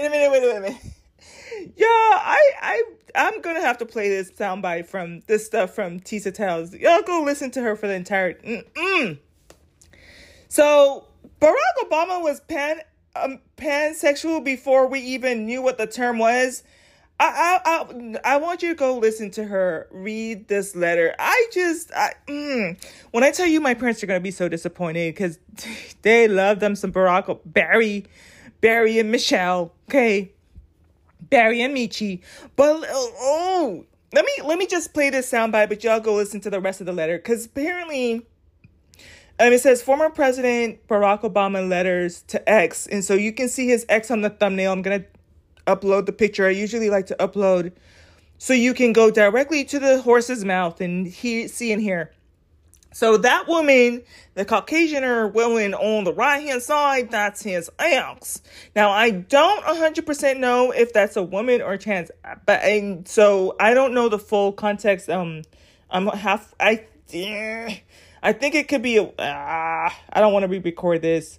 Wait a minute, wait a minute, wait a minute. I, I, I'm gonna have to play this soundbite from this stuff from Tisa Tells. Y'all go listen to her for the entire. Mm-mm. So Barack Obama was pan um, pansexual before we even knew what the term was. I, I, I, I want you to go listen to her read this letter. I just, I, mm, when I tell you my parents are going to be so disappointed because they love them some Barack, Barry, Barry and Michelle. Okay. Barry and Michi. But, oh, let me, let me just play this soundbite, but y'all go listen to the rest of the letter because apparently, um, it says former President Barack Obama letters to X. And so you can see his X on the thumbnail. I'm to upload the picture. I usually like to upload so you can go directly to the horse's mouth and he, see and hear. So that woman, the Caucasian woman on the right hand side, that's his ex. Now I don't 100% know if that's a woman or trans, but and so I don't know the full context. Um, I'm half. I I think it could be. A, uh, I don't want to re-record this,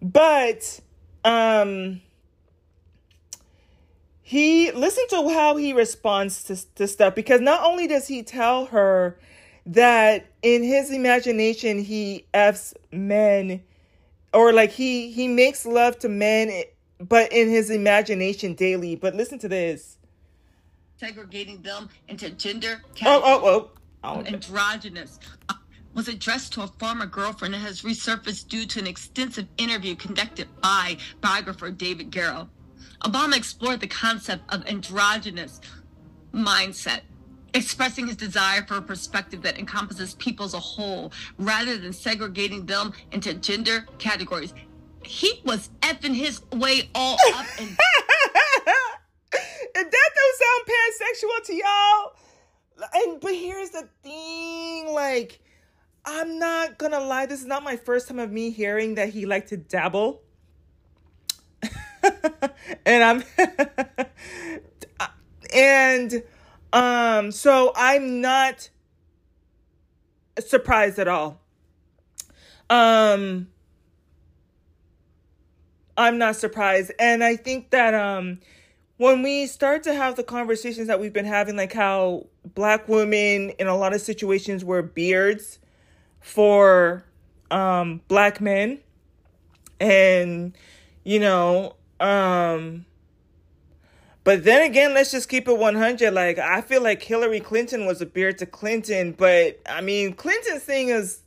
but um he listen to how he responds to, to stuff because not only does he tell her that in his imagination he f's men or like he he makes love to men but in his imagination daily. But listen to this. Segregating them into gender oh oh oh. Androgynous. Was addressed to a former girlfriend and has resurfaced due to an extensive interview conducted by biographer David Garrow. Obama explored the concept of androgynous mindset, expressing his desire for a perspective that encompasses people as a whole rather than segregating them into gender categories. He was effing his way all up and. that don't sound pansexual to y'all. And but here's the thing, like, I'm not gonna lie, this is not my first time of me hearing that he liked to dabble and I'm and um so I'm not surprised at all. Um I'm not surprised and I think that um when we start to have the conversations that we've been having like how black women in a lot of situations wear beards for um black men and you know um, but then again, let's just keep it 100. Like, I feel like Hillary Clinton was a beard to Clinton, but I mean, Clinton's thing is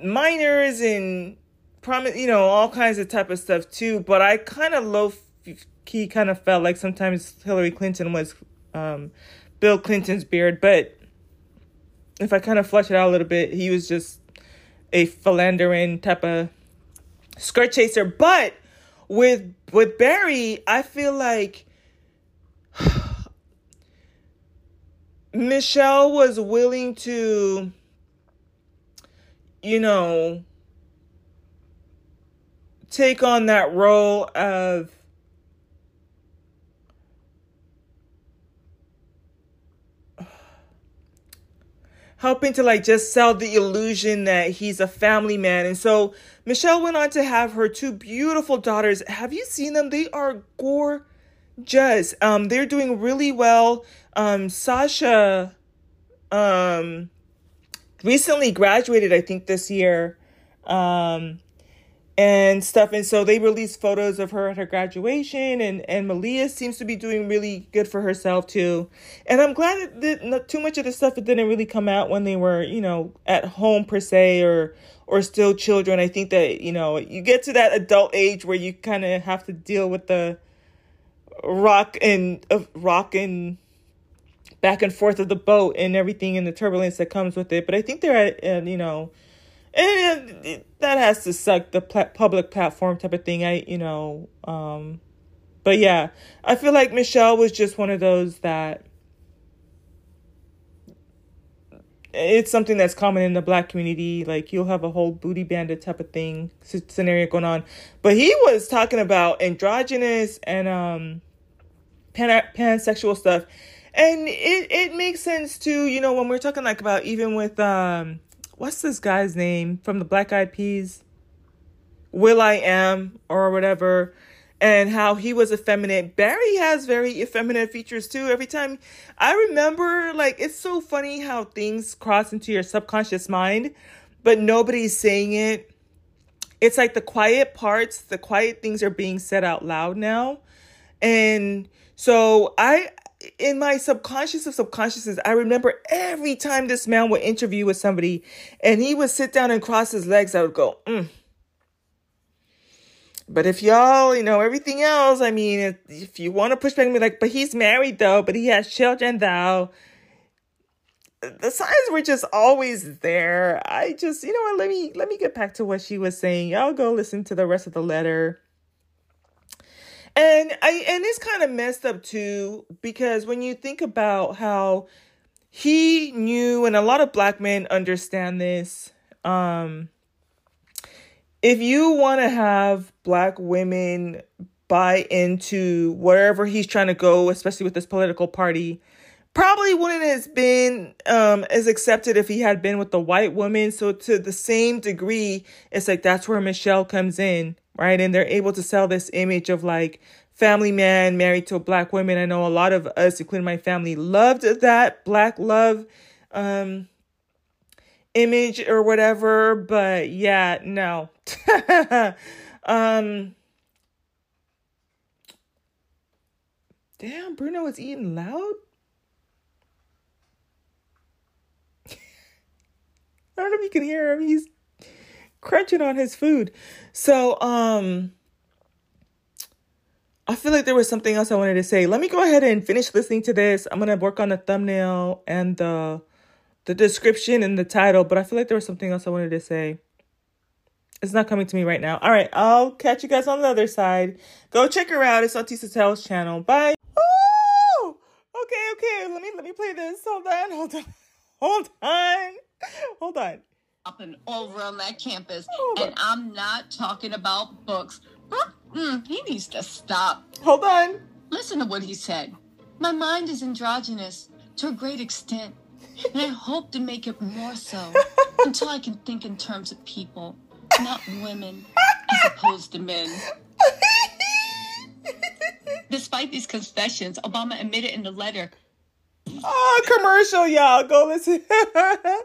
minors and promise, you know, all kinds of type of stuff too. But I kind of low key kind of felt like sometimes Hillary Clinton was um, Bill Clinton's beard, but if I kind of flush it out a little bit, he was just a philandering type of skirt chaser. But with with Barry, I feel like Michelle was willing to you know take on that role of helping to like just sell the illusion that he's a family man. And so Michelle went on to have her two beautiful daughters. Have you seen them? They are gorgeous. Um, they're doing really well. Um, Sasha, um, recently graduated, I think this year. Um, and stuff. And so they released photos of her at her graduation, and and Malia seems to be doing really good for herself too. And I'm glad that not too much of the stuff didn't really come out when they were, you know, at home per se or or still children. I think that you know you get to that adult age where you kind of have to deal with the rock and uh, rock and back and forth of the boat and everything and the turbulence that comes with it. But I think they're at, you know and that has to suck the pl- public platform type of thing. I, you know, um, but yeah, I feel like Michelle was just one of those that it's something that's common in the black community. Like you'll have a whole booty bandit type of thing scenario going on, but he was talking about androgynous and um pan pansexual stuff, and it it makes sense too. You know when we're talking like about even with um what's this guy's name from the Black Eyed Peas? will.i.am or whatever. and how he was effeminate. Barry has very effeminate features too. Every time I remember, like, it's so funny how things cross into your subconscious mind, but nobody's saying it. It's like the quiet parts, the quiet things are being said out loud now. And so I, in my subconscious of subconsciouses, I remember every time this man would interview with somebody and he would sit down and cross his legs, I would go, mm but if y'all, you know, everything else, I mean, if, if you want to push back and be like, but he's married though, but he has children though. The signs were just always there. I just, you know what, let me let me get back to what she was saying. Y'all go listen to the rest of the letter. And I and it's kind of messed up too, because when you think about how he knew and a lot of black men understand this, um, if you want to have black women buy into wherever he's trying to go, especially with this political party, probably wouldn't have been um, as accepted if he had been with the white woman. So to the same degree, it's like that's where Michelle comes in, right? And they're able to sell this image of like family man married to a black woman. I know a lot of us, including my family, loved that black love um, image or whatever. But yeah, no. um Damn, Bruno is eating loud. I don't know if you can hear him. He's crunching on his food. So, um I feel like there was something else I wanted to say. Let me go ahead and finish listening to this. I'm to work on the thumbnail and the the description and the title, but I feel like there was something else I wanted to say. It's not coming to me right now. All right, I'll catch you guys on the other side. Go check her out. It's on Tells channel. Bye. Oh, okay, okay. Let me let me play this. Hold on, hold on, hold on, hold on. And all around that campus, and I'm not talking about books. Mm, he needs to stop. Hold on. Listen to what he said. My mind is androgynous to a great extent, and I hope to make it more so until I can think in terms of people not women as opposed to men. Despite these confessions, Obama admitted in the letter. Oh, commercial, y'all. Go listen.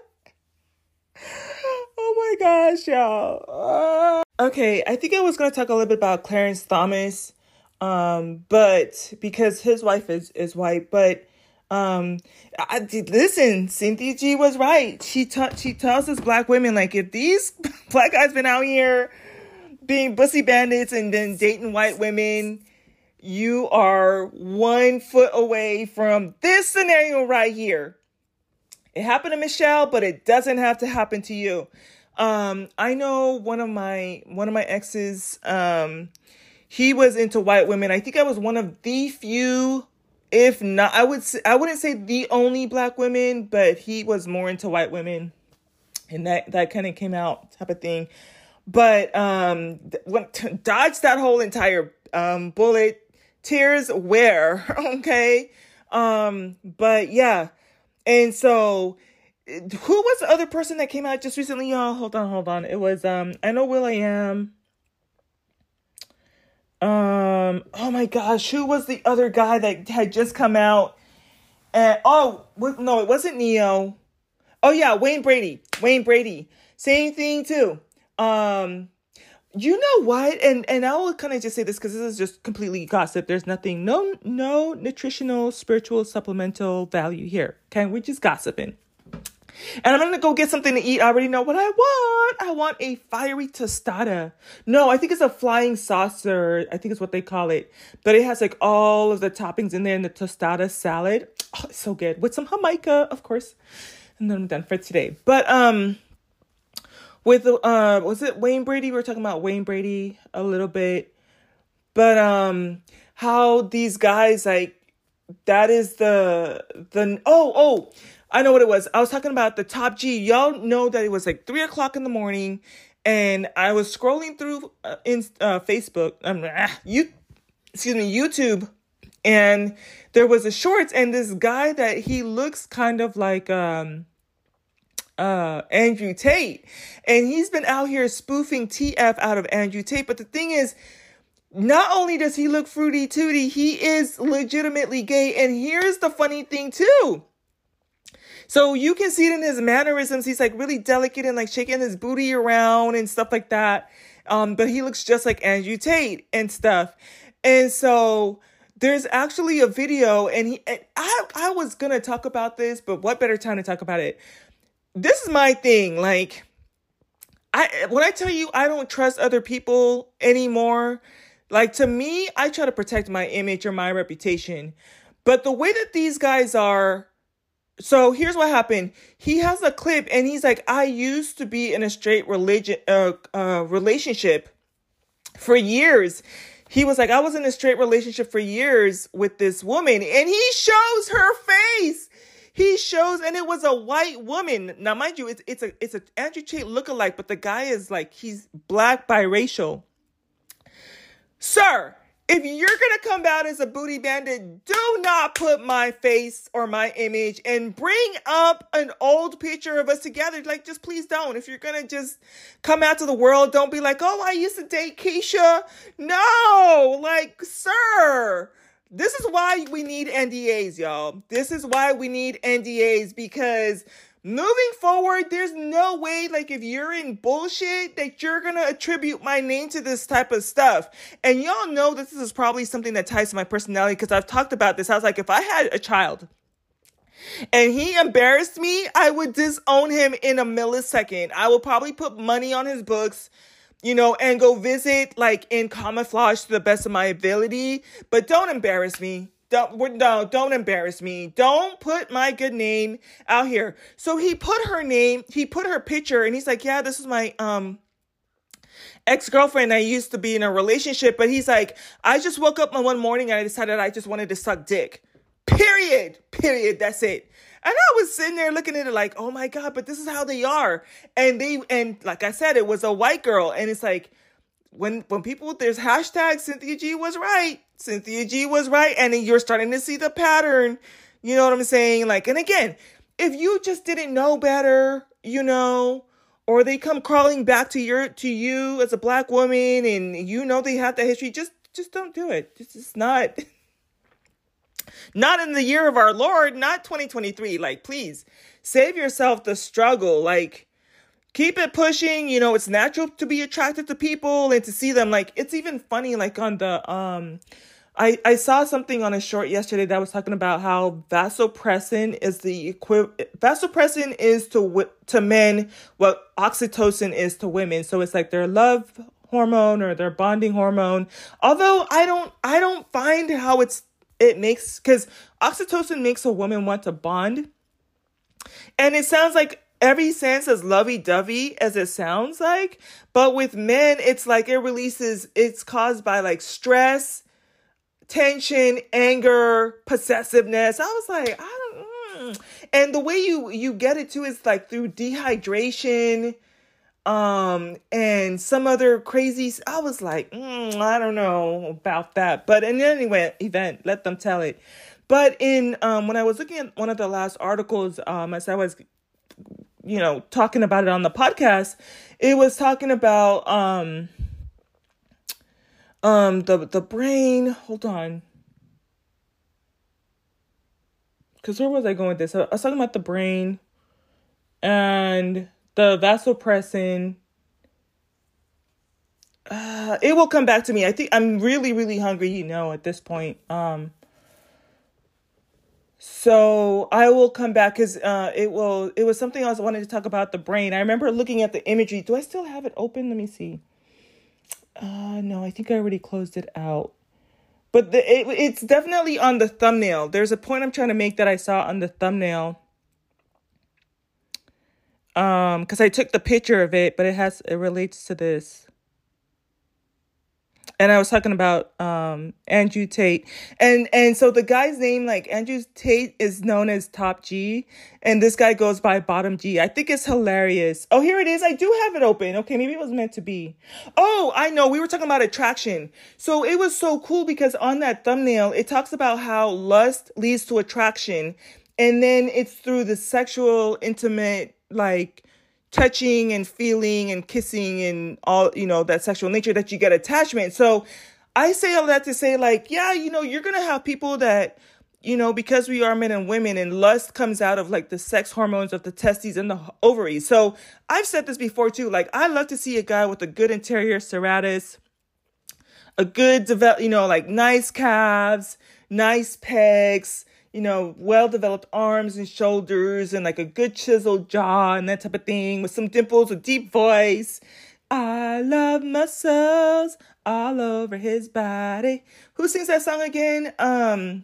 oh my gosh, y'all. Uh, okay, I think I was going to talk a little bit about Clarence Thomas, um, but because his wife is, is white, but um, I listen. Cynthia G was right. She t- she tells us black women like if these black guys been out here being bussy bandits and then dating white women, you are one foot away from this scenario right here. It happened to Michelle, but it doesn't have to happen to you. Um, I know one of my one of my exes. Um, he was into white women. I think I was one of the few if not i would i wouldn't say the only black women but he was more into white women and that that kind of came out type of thing but um went dodge that whole entire um bullet tears where okay um but yeah and so who was the other person that came out just recently y'all hold on hold on it was um i know will.i.am um, oh my gosh, who was the other guy that had just come out? And oh, no, it wasn't Ne-Yo. Oh yeah, Wayne Brady. Wayne Brady. Same thing too. Um, you know what? And and I will kind of just say this because this is just completely gossip. There's nothing, no no nutritional, spiritual, supplemental value here. Okay, we're just gossiping and I'm gonna go get something to eat. I already know what I want. I want a fiery tostada. No, I think it's a flying saucer. I think it's what they call it. But it has like all of the toppings in there in the tostada salad. Oh, it's so good with some jamaica, of course. And then I'm done for today. But um, with uh, was it Wayne Brady? We were talking about Wayne Brady a little bit, but um, how these guys like that is the the oh oh I know what it was. I was talking about the top G. Y'all know that it was like three o'clock in the morning, and I was scrolling through uh, in uh, Facebook, um, ah, you, excuse me, YouTube, and there was a shorts, and this guy that he looks kind of like um uh Andrew Tate, and he's been out here spoofing TF out of Andrew Tate. But the thing is, not only does he look fruity tooty, he is legitimately gay. And here's the funny thing too. So you can see it in his mannerisms. He's like really delicate and like shaking his booty around and stuff like that. Um, but he looks just like Andrew Tate and stuff. And so there's actually a video, and he and I I was gonna talk about this, but what better time to talk about it? This is my thing. Like, I when I tell you I don't trust other people anymore. Like to me, I try to protect my image or my reputation. But the way that these guys are so here's what happened. He has a clip and he's like, I used to be in a straight religion uh, uh relationship for years. He was like, I was in a straight relationship for years with this woman, and he shows her face. He shows, and it was a white woman. Now, mind you, it's it's a it's a Andrew Tate lookalike, but the guy is like he's black biracial. Sir, if you're gonna come out as a booty bandit, do not put my face or my image and bring up an old picture of us together. Like, just please don't. If you're gonna just come out to the world, don't be like, oh, I used to date Keisha. No, like, sir. This is why we need NDAs, y'all. This is why we need NDAs because moving forward, there's no way, like, if you're in bullshit, that you're gonna attribute my name to this type of stuff. And y'all know this is probably something that ties to my personality because I've talked about this. I was like, if I had a child, and he embarrassed me, I would disown him in a millisecond. I would probably put money on his books, you know, and go visit like in camouflage to the best of my ability. But don't embarrass me. Don't no, don't embarrass me. Don't put my good name out here. So he put her name, he put her picture, and he's like, Yeah, this is my um ex-girlfriend I used to be in a relationship, but he's like, I just woke up one morning and I decided I just wanted to suck dick. Period. Period. That's it. And I was sitting there looking at it like, oh my God, but this is how they are. And they and like I said, it was a white girl. And it's like when when people there's hashtag Cynthia G was right. Cynthia G was right. And you're starting to see the pattern. You know what I'm saying? Like, and again, if you just didn't know better, you know, or they come crawling back to your to you as a black woman and you know they have that history, just just don't do it. It's just not not in the year of our Lord, not 2023. Like, please save yourself the struggle. Like, keep it pushing. You know, it's natural to be attracted to people and to see them. Like, it's even funny, like on the, um, I, I saw something on a short yesterday that was talking about how vasopressin is the equivalent. Vasopressin is to to men what oxytocin is to women. So it's like their love hormone or their bonding hormone. Although I don't I don't find how it's it makes because oxytocin makes a woman want to bond. And it sounds like every sense as lovey dovey as it sounds like, but with men, it's like it releases, it's caused by like stress, tension, anger, possessiveness. I was like, I don't, mm. and the way you you get it too is like through dehydration um and some other crazy i was like mm, i don't know about that but in any event let them tell it but in um when i was looking at one of the last articles um as i was you know talking about it on the podcast it was talking about um um the the brain hold on because where was i going with this i was talking about the brain and the vasopressin uh, it will come back to me. I think I'm really, really hungry, you know, at this point. Um, so I will come back because uh, it will. It was something else I wanted to talk about the brain. I remember looking at the imagery. Do I still have it open? Let me see. Uh, no, I think I already closed it out. But the, it, it's definitely on the thumbnail. There's a point I'm trying to make that I saw on the thumbnail um because i took the picture of it but it has it relates to this and i was talking about um andrew tate. And and so the guy's name like andrew tate is known as top g and this guy goes by bottom g. I think it's hilarious. Oh here it is. I do have it open. Okay maybe it was meant to be. Oh i know. We were talking about attraction. So it was so cool because on that thumbnail it talks about how lust leads to attraction and then it's through the sexual intimate like touching and feeling and kissing and all, you know, that sexual nature that you get attachment. So I say all that to say, like, yeah, you know, you're gonna have people that, you know, because we are men and women, and lust comes out of like the sex hormones of the testes and the ovaries. So I've said this before too. Like, I love to see a guy with a good anterior serratus, a good develop, you know, like nice calves, nice pecs, you know, well developed arms and shoulders, and like a good chiseled jaw and that type of thing, with some dimples, a deep voice. I love muscles all over his body. Who sings that song again? Um,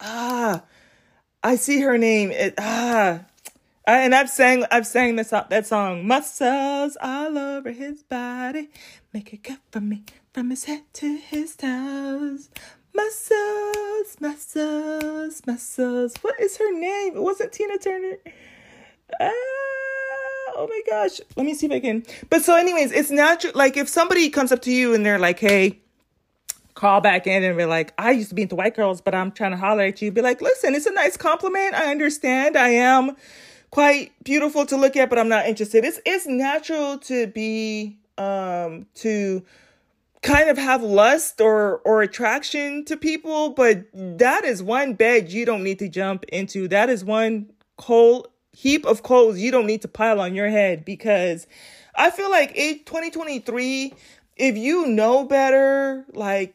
ah, I see her name. It ah, I, and I've sang I've sang this that song. Muscles all over his body, make it good for me from his head to his toes. Muscles, muscles, muscles. What is her name? It wasn't Tina Turner. Ah oh my gosh. Let me see if I can. But so, anyways, it's natural. Like, if somebody comes up to you and they're like, hey, call back in and be like, I used to be into white girls, but I'm trying to holler at you. Be like, listen, it's a nice compliment. I understand. I am quite beautiful to look at, but I'm not interested. It's it's natural to be um to kind of have lust or or attraction to people, but that is one bed you don't need to jump into. That is one cold heap of coals you don't need to pile on your head because I feel like in 2023, if you know better, like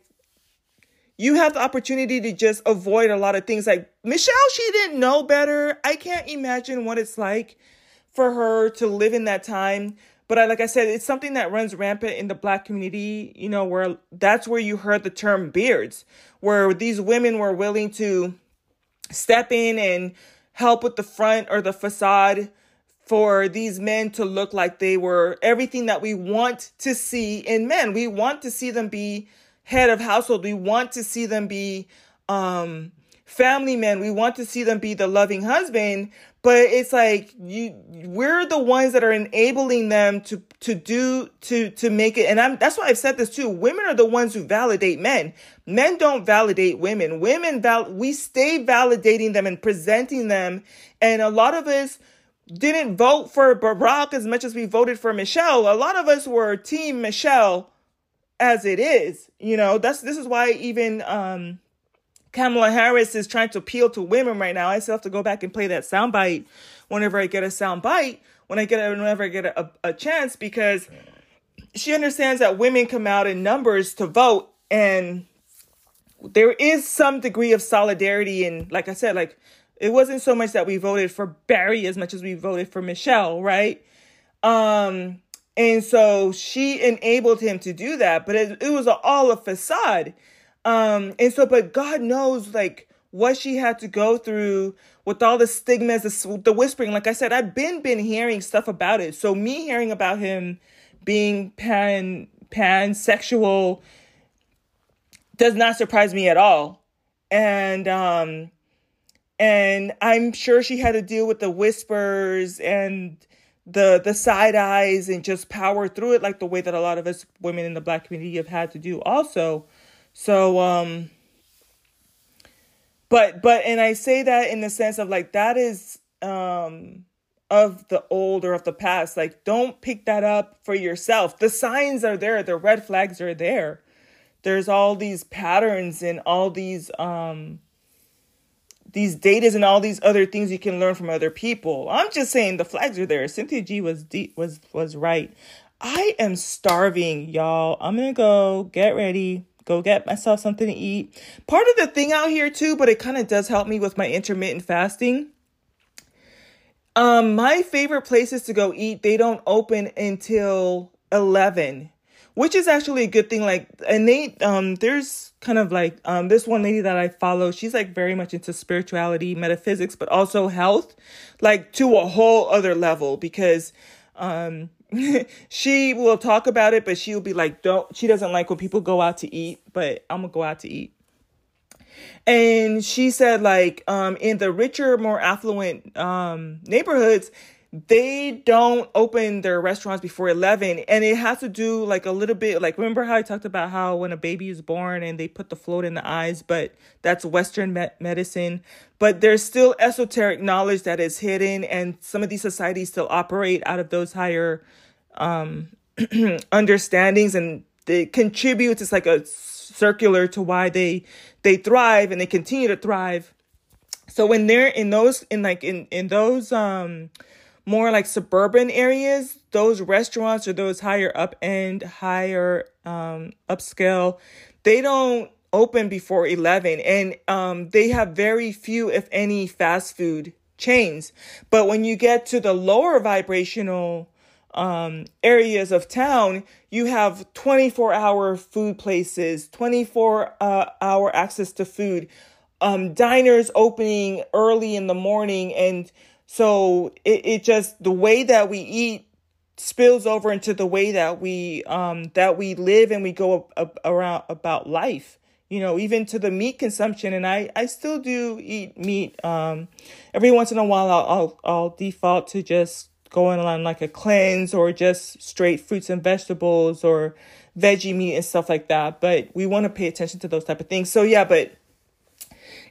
you have the opportunity to just avoid a lot of things. Like Michelle, she didn't know better. I can't imagine what it's like for her to live in that time. But I, like I said, it's something that runs rampant in the black community, you know, where that's where you heard the term beards, where these women were willing to step in and help with the front or the facade for these men to look like they were everything that we want to see in men. We want to see them be head of household. We want to see them be um family men. We want to see them be the loving husband, but it's like you we're the ones that are enabling them to to do to to make it and i'm that's why i've said this too women are the ones who validate men. Men don't validate women. Women val- we stay validating them and presenting them and a lot of us didn't vote for barack as much as we voted for michelle. A lot of us were team michelle as it is you know? That's this is why even um Kamala Harris is trying to appeal to women right now. I still have to go back and play that soundbite whenever I get a soundbite, when I get a, whenever I get a, a chance, because she understands that women come out in numbers to vote, and there is some degree of solidarity. And like I said, like it wasn't so much that we voted for Barry as much as we voted for Michelle, right? Um, and so she enabled him to do that, but it, it was all a facade um, and so, but God knows like what she had to go through with all the stigmas, the, the whispering. Like I said, I've been been hearing stuff about it. So me hearing about him being pan pansexual does not surprise me at all. And um and I'm sure she had to deal with the whispers and the the side eyes and just power through it like the way that a lot of us women in the black community have had to do also. So um but but and I say that in the sense of like that is um of the old or of the past. Like don't pick that up for yourself. The signs are there, the red flags are there. There's all these patterns and all these um these datas and all these other things you can learn from other people. I'm just saying the flags are there. Cynthia G was deep was was right. I am starving, y'all. I'm gonna go get ready go get myself something to eat. Part of the thing out here too, but it kind of does help me with my intermittent fasting. Um, my favorite places to go eat, they don't open until 11, which is actually a good thing. Like, and they, um, there's kind of like, um, this one lady that I follow, she's like very much into spirituality, metaphysics, but also health, like to a whole other level because, um, she will talk about it, but she'll be like, don't, she doesn't like when people go out to eat, but I'm gonna go out to eat. And she said, like, um, in the richer, more affluent um, neighborhoods, they don't open their restaurants before 11 and it has to do like a little bit like remember how i talked about how when a baby is born and they put the float in the eyes but that's western me- medicine but there's still esoteric knowledge that is hidden and some of these societies still operate out of those higher um understandings and it contributes. It's like a circular to why they they thrive and they continue to thrive. So when they're in those in like in in those um more like suburban areas, those restaurants or those higher up end, higher um upscale, they don't open before 11 and um they have very few if any fast food chains. But when you get to the lower vibrational um, areas of town, you have 24 hour food places, 24 uh, hour access to food, um, diners opening early in the morning. And so it, it just, the way that we eat spills over into the way that we, um, that we live and we go up around about life you know, even to the meat consumption. And I, I still do eat meat. Um, every once in a while, I'll, I'll, I'll default to just going on like a cleanse or just straight fruits and vegetables or veggie meat and stuff like that. But we want to pay attention to those type of things. So yeah, but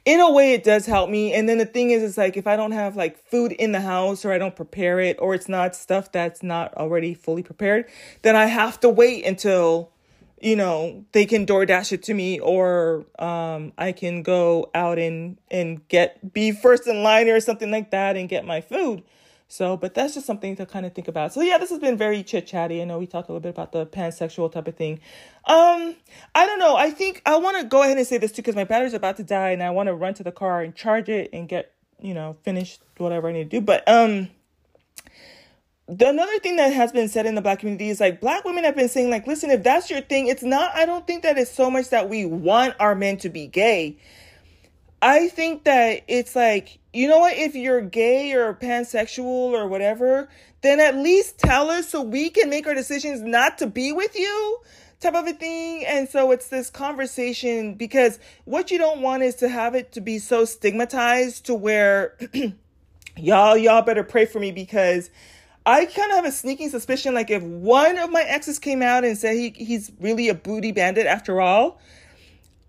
in a way it does help me. And then the thing is, it's like if I don't have like food in the house or I don't prepare it or it's not stuff that's not already fully prepared, then I have to wait until you know, they can DoorDash it to me or um, I can go out and, and get, be first in line or something like that and get my food. So, but that's just something to kind of think about. So yeah, this has been very chit chatty. I know we talked a little bit about the pansexual type of thing. Um, I don't know. I think I want to go ahead and say this too because my battery's about to die and I want to run to the car and charge it and get, you know, finish whatever I need to do. But um, the another thing that has been said in the black community is like black women have been saying like listen if that's your thing it's not i don't think that it's so much that we want our men to be gay i think that it's like you know what? If you're gay or pansexual or whatever then at least tell us so we can make our decisions not to be with you type of a thing. And so it's this conversation because what you don't want is to have it to be so stigmatized to where y'all y'all better pray for me because I kind of have a sneaking suspicion like if one of my exes came out and said he he's really a booty bandit after all,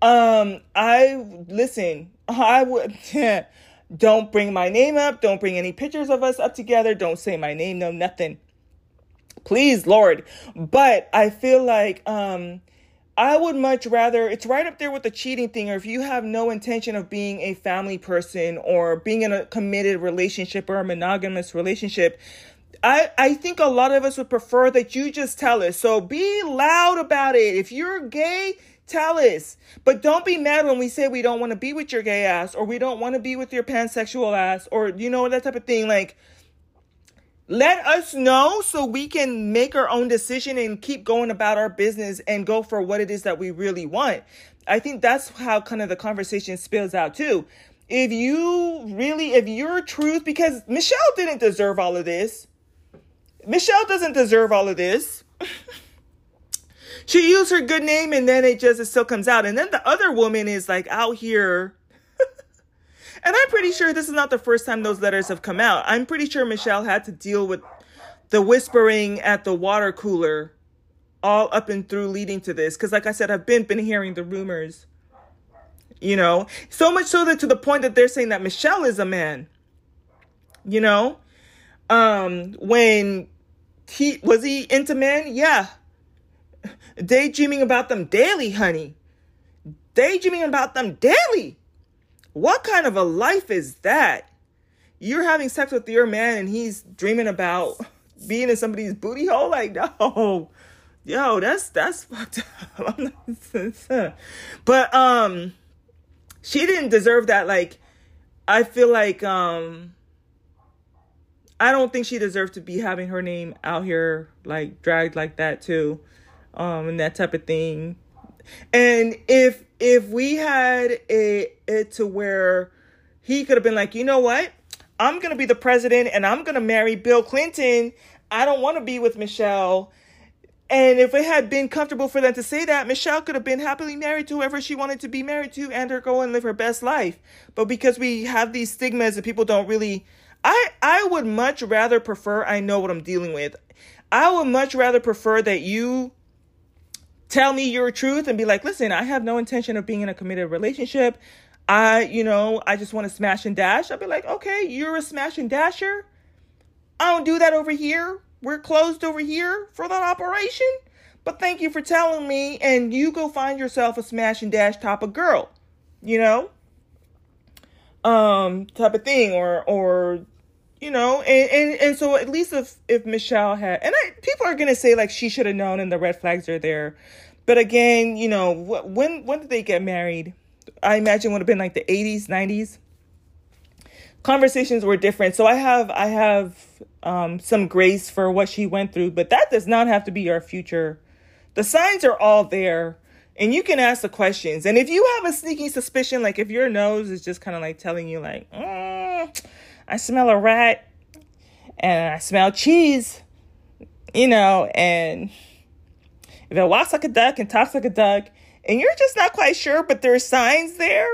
um, I listen, I would don't bring my name up, don't bring any pictures of us up together, don't say my name, no nothing. Please, Lord. But I feel like um I would much rather, it's right up there with the cheating thing, or if you have no intention of being a family person or being in a committed relationship or a monogamous relationship, I, I think a lot of us would prefer that you just tell us. So be loud about it. If you're gay, tell us. But don't be mad when we say we don't want to be with your gay ass or we don't want to be with your pansexual ass or, you know, that type of thing. Like, let us know so we can make our own decision and keep going about our business and go for what it is that we really want. I think that's how kind of the conversation spills out too. If you really, if your truth, because Michelle didn't deserve all of this. Michelle doesn't deserve all of this. she used her good name and then it just it still comes out. And then the other woman is like out here. and I'm pretty sure this is not the first time those letters have come out. I'm pretty sure Michelle had to deal with the whispering at the water cooler all up and through leading to this. Cause like I said, I've been been hearing the rumors. You know, so much so that to the point that they're saying that Michelle is a man. You know? Um, when he was he into men? Yeah. Daydreaming about them daily, honey. Daydreaming about them daily. What kind of a life is that? You're having sex with your man and he's dreaming about being in somebody's booty hole? Like, no. Yo, that's that's fucked up. but um she didn't deserve that. Like, I feel like um I don't think she deserved to be having her name out here like dragged like that too, um, and that type of thing. And if if we had a it to where he could have been like, you know what, I'm gonna be the president and I'm gonna marry Bill Clinton. I don't want to be with Michelle. And if it had been comfortable for them to say that, Michelle could have been happily married to whoever she wanted to be married to and her go and live her best life. But because we have these stigmas that people don't really I I would much rather prefer I know what I'm dealing with. I would much rather prefer that you tell me your truth and be like, "Listen, I have no intention of being in a committed relationship. I, you know, I just want to smash and dash." I'll be like, "Okay, you're a smash and dasher. I don't do that over here. We're closed over here for that operation." but thank you for telling me. And you go find yourself a smash and dash type of girl, you know, um, type of thing, or or you know, and and and so at least if if Michelle had, and I, people are gonna say like she should have known, and the red flags are there, but again, you know, when when did they get married? I imagine would have been like the 80s, 90s. Conversations were different. So I have I have um, some grace for what she went through, but that does not have to be our future. The signs are all there and you can ask the questions. And if you have a sneaking suspicion, like if your nose is just kind of like telling you, like, mm, I smell a rat and I smell cheese, you know, and if it walks like a duck and talks like a duck, and you're just not quite sure, but there's signs there,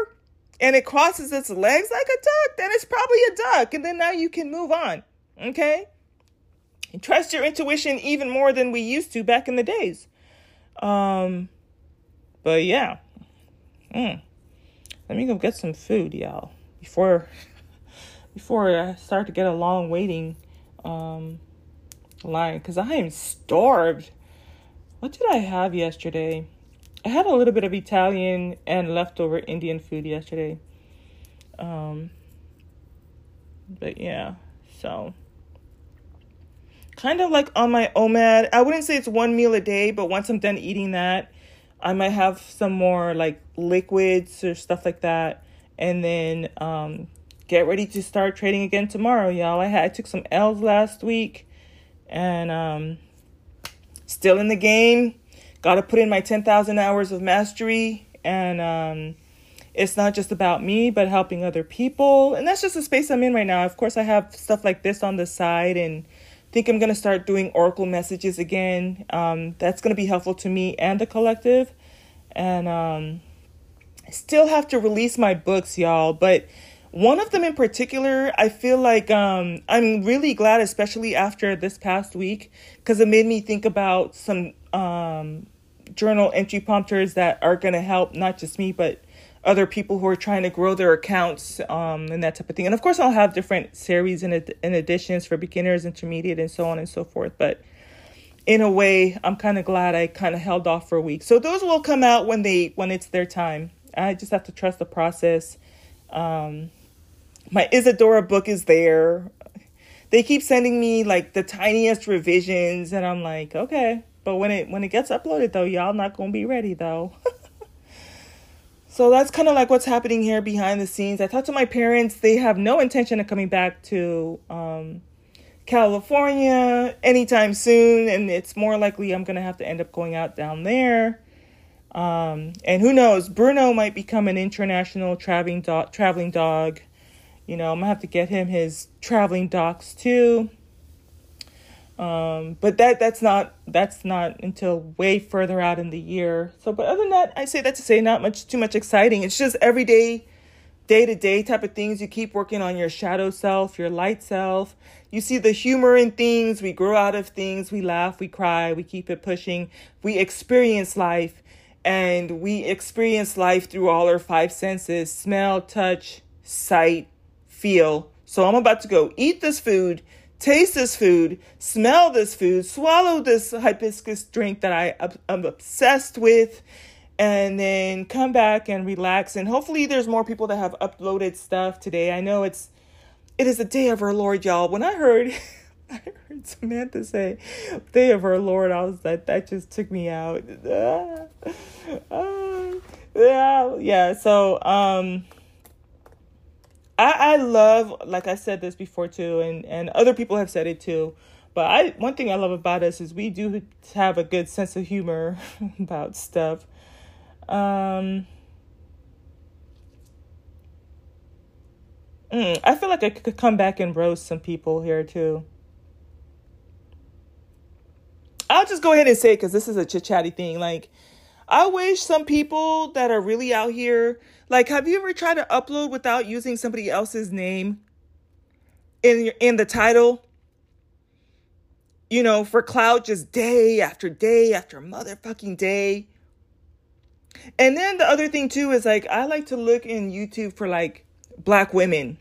and it crosses its legs like a duck, then it's probably a duck. And then now you can move on. Okay? And trust your intuition even more than we used to back in the days. Um, but yeah. Mm. Let me go get some food, y'all. Before before I start to get a long waiting um line because I am starved. What did I have yesterday? I had a little bit of Italian and leftover Indian food yesterday. Um, but yeah, so kind of like on my OMAD. I wouldn't say it's one meal a day, but once I'm done eating that, I might have some more like liquids or stuff like that, and then um, get ready to start trading again tomorrow, y'all. I had I took some L's last week, and um, still in the game got to put in my 10,000 hours of mastery. And um, it's not just about me, but helping other people. And that's just the space I'm in right now. Of course, I have stuff like this on the side and think I'm going to start doing Oracle messages again. Um, that's going to be helpful to me and the collective. And um, still have to release my books, y'all. But one of them in particular, I feel like um, I'm really glad, especially after this past week, because it made me think about some um, journal entry prompters that are going to help not just me, but other people who are trying to grow their accounts um, and that type of thing. And of course, I'll have different series and, ad- and additions for beginners, intermediate, and so on and so forth. But in a way, I'm kind of glad I kind of held off for a week. So those will come out when they when it's their time. I just have to trust the process. Um, my Isadora book is there. They keep sending me like the tiniest revisions, and I'm like, okay, but when it when it gets uploaded though, y'all not gonna be ready though. so that's kind of like what's happening here behind the scenes. I talked to my parents; they have no intention of coming back to um, California anytime soon, and it's more likely I'm gonna have to end up going out down there. Um, and who knows, Bruno might become an international traveling dog. Traveling dog. You know, I'm gonna have to get him his traveling docs too. Um, but that that's not that's not until way further out in the year. So, but other than that, I say that to say not much too much exciting. It's just everyday, day to day type of things. You keep working on your shadow self, your light self. You see the humor in things. We grow out of things. We laugh, we cry, we keep it pushing. We experience life, and we experience life through all our five senses: smell, touch, sight, feel. So I'm about to go eat this food taste this food, smell this food, swallow this hibiscus drink that I am obsessed with, and then come back and relax. And hopefully, there's more people that have uploaded stuff today. I know it's it is the day of our Lord, y'all. When I heard. I heard Samantha say, "Day of our Lord." I was like, that just took me out. yeah, yeah. So, um, I, I love, like I said this before too, and, and other people have said it too. But I one thing I love about us is we do have a good sense of humor about stuff. Um, mm, I feel like I could come back and roast some people here too. I'll just go ahead and say because this is a chit chatty thing. Like, I wish some people that are really out here like, have you ever tried to upload without using somebody else's name in your, in the title? You know, for cloud just day after day after motherfucking day. And then the other thing too is like I like to look in YouTube for like black women.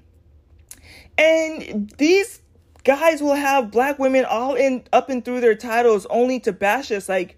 And these guys will have black women all in up and through their titles only to bash us like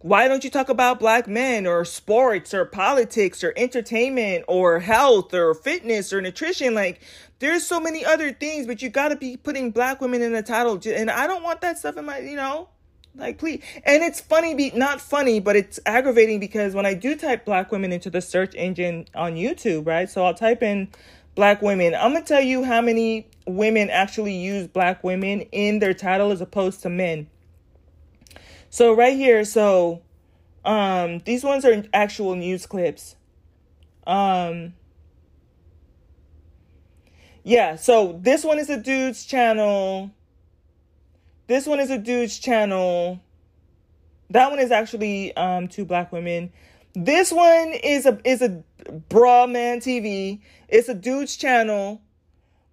Why don't you talk about black men or sports or politics or entertainment or health or fitness or nutrition? Like, there's so many other things, but you got to be putting black women in the title. And I don't want that stuff in my, you know, like please. And it's funny, be not funny, but it's aggravating because when I do type black women into the search engine on YouTube, right? So I'll type in black women. I'm gonna tell you how many women actually use black women in their title as opposed to men. So right here, so um these ones are actual news clips. Um yeah, so this one is a dude's channel. This one is a dude's channel. That one is actually um two black women. This one is a is a bra man TV. It's a dude's channel.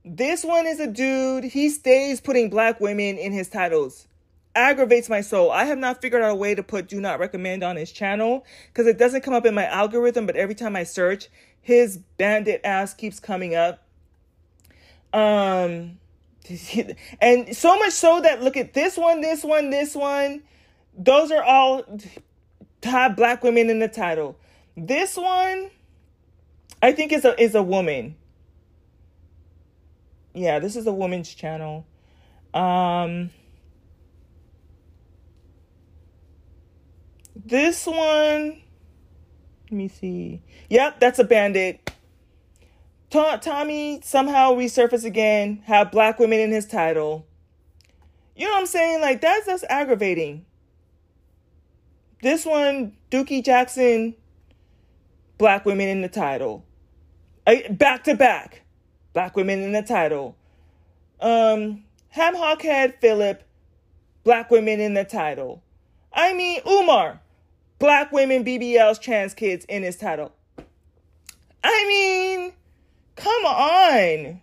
This one is a dude. He stays putting black women in his titles. Aggravates my soul. I have not figured out a way to put do not recommend on his channel because it doesn't come up in my algorithm, but every time I search, his bandit ass keeps coming up. Um, and so much so that look at this one, this one, this one. Those are all have black women in the title. This one, I think is a is a woman. Yeah, this is a woman's channel. Um, this one, let me see. Yep, that's a bandit. Tommy somehow resurface again, have black women in his title. You know what I'm saying? Like that's that's aggravating. This one, Dookie Jackson, black women in the title. Back to back, black women in the title. Um, Ham Hawkhead Philip, black women in the title. I mean, Umar, black women, BBLs, trans kids in his title. I mean, Come on.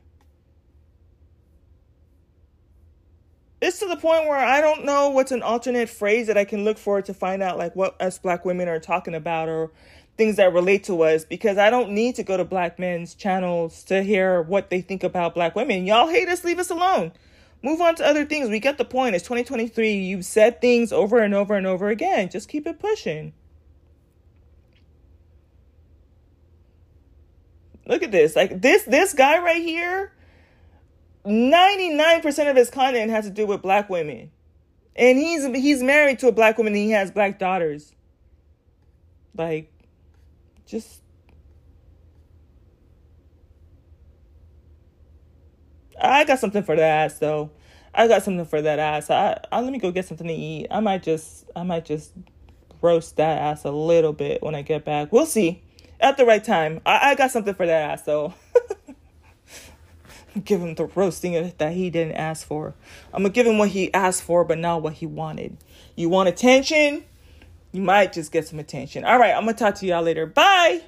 It's to the point where I don't know what's an alternate phrase that I can look for to find out like what us black women are talking about or things that relate to us because I don't need to go to black men's channels to hear what they think about black women. Y'all hate us, leave us alone. Move on to other things. We get the point. It's 2023. You've said things over and over and over again. Just keep it pushing. Look at this. Like this this guy right here, 99% of his content has to do with black women. And he's he's married to a black woman and he has black daughters. Like just I got something for that ass though. I got something for that ass. I, I let me go get something to eat. I might just I might just roast that ass a little bit when I get back. We'll see at the right time. I, I got something for that ass, so give him the roasting that he didn't ask for. I'm gonna give him what he asked for, but not what he wanted. You want attention? You might just get some attention. All right, I'm gonna talk to y'all later. Bye.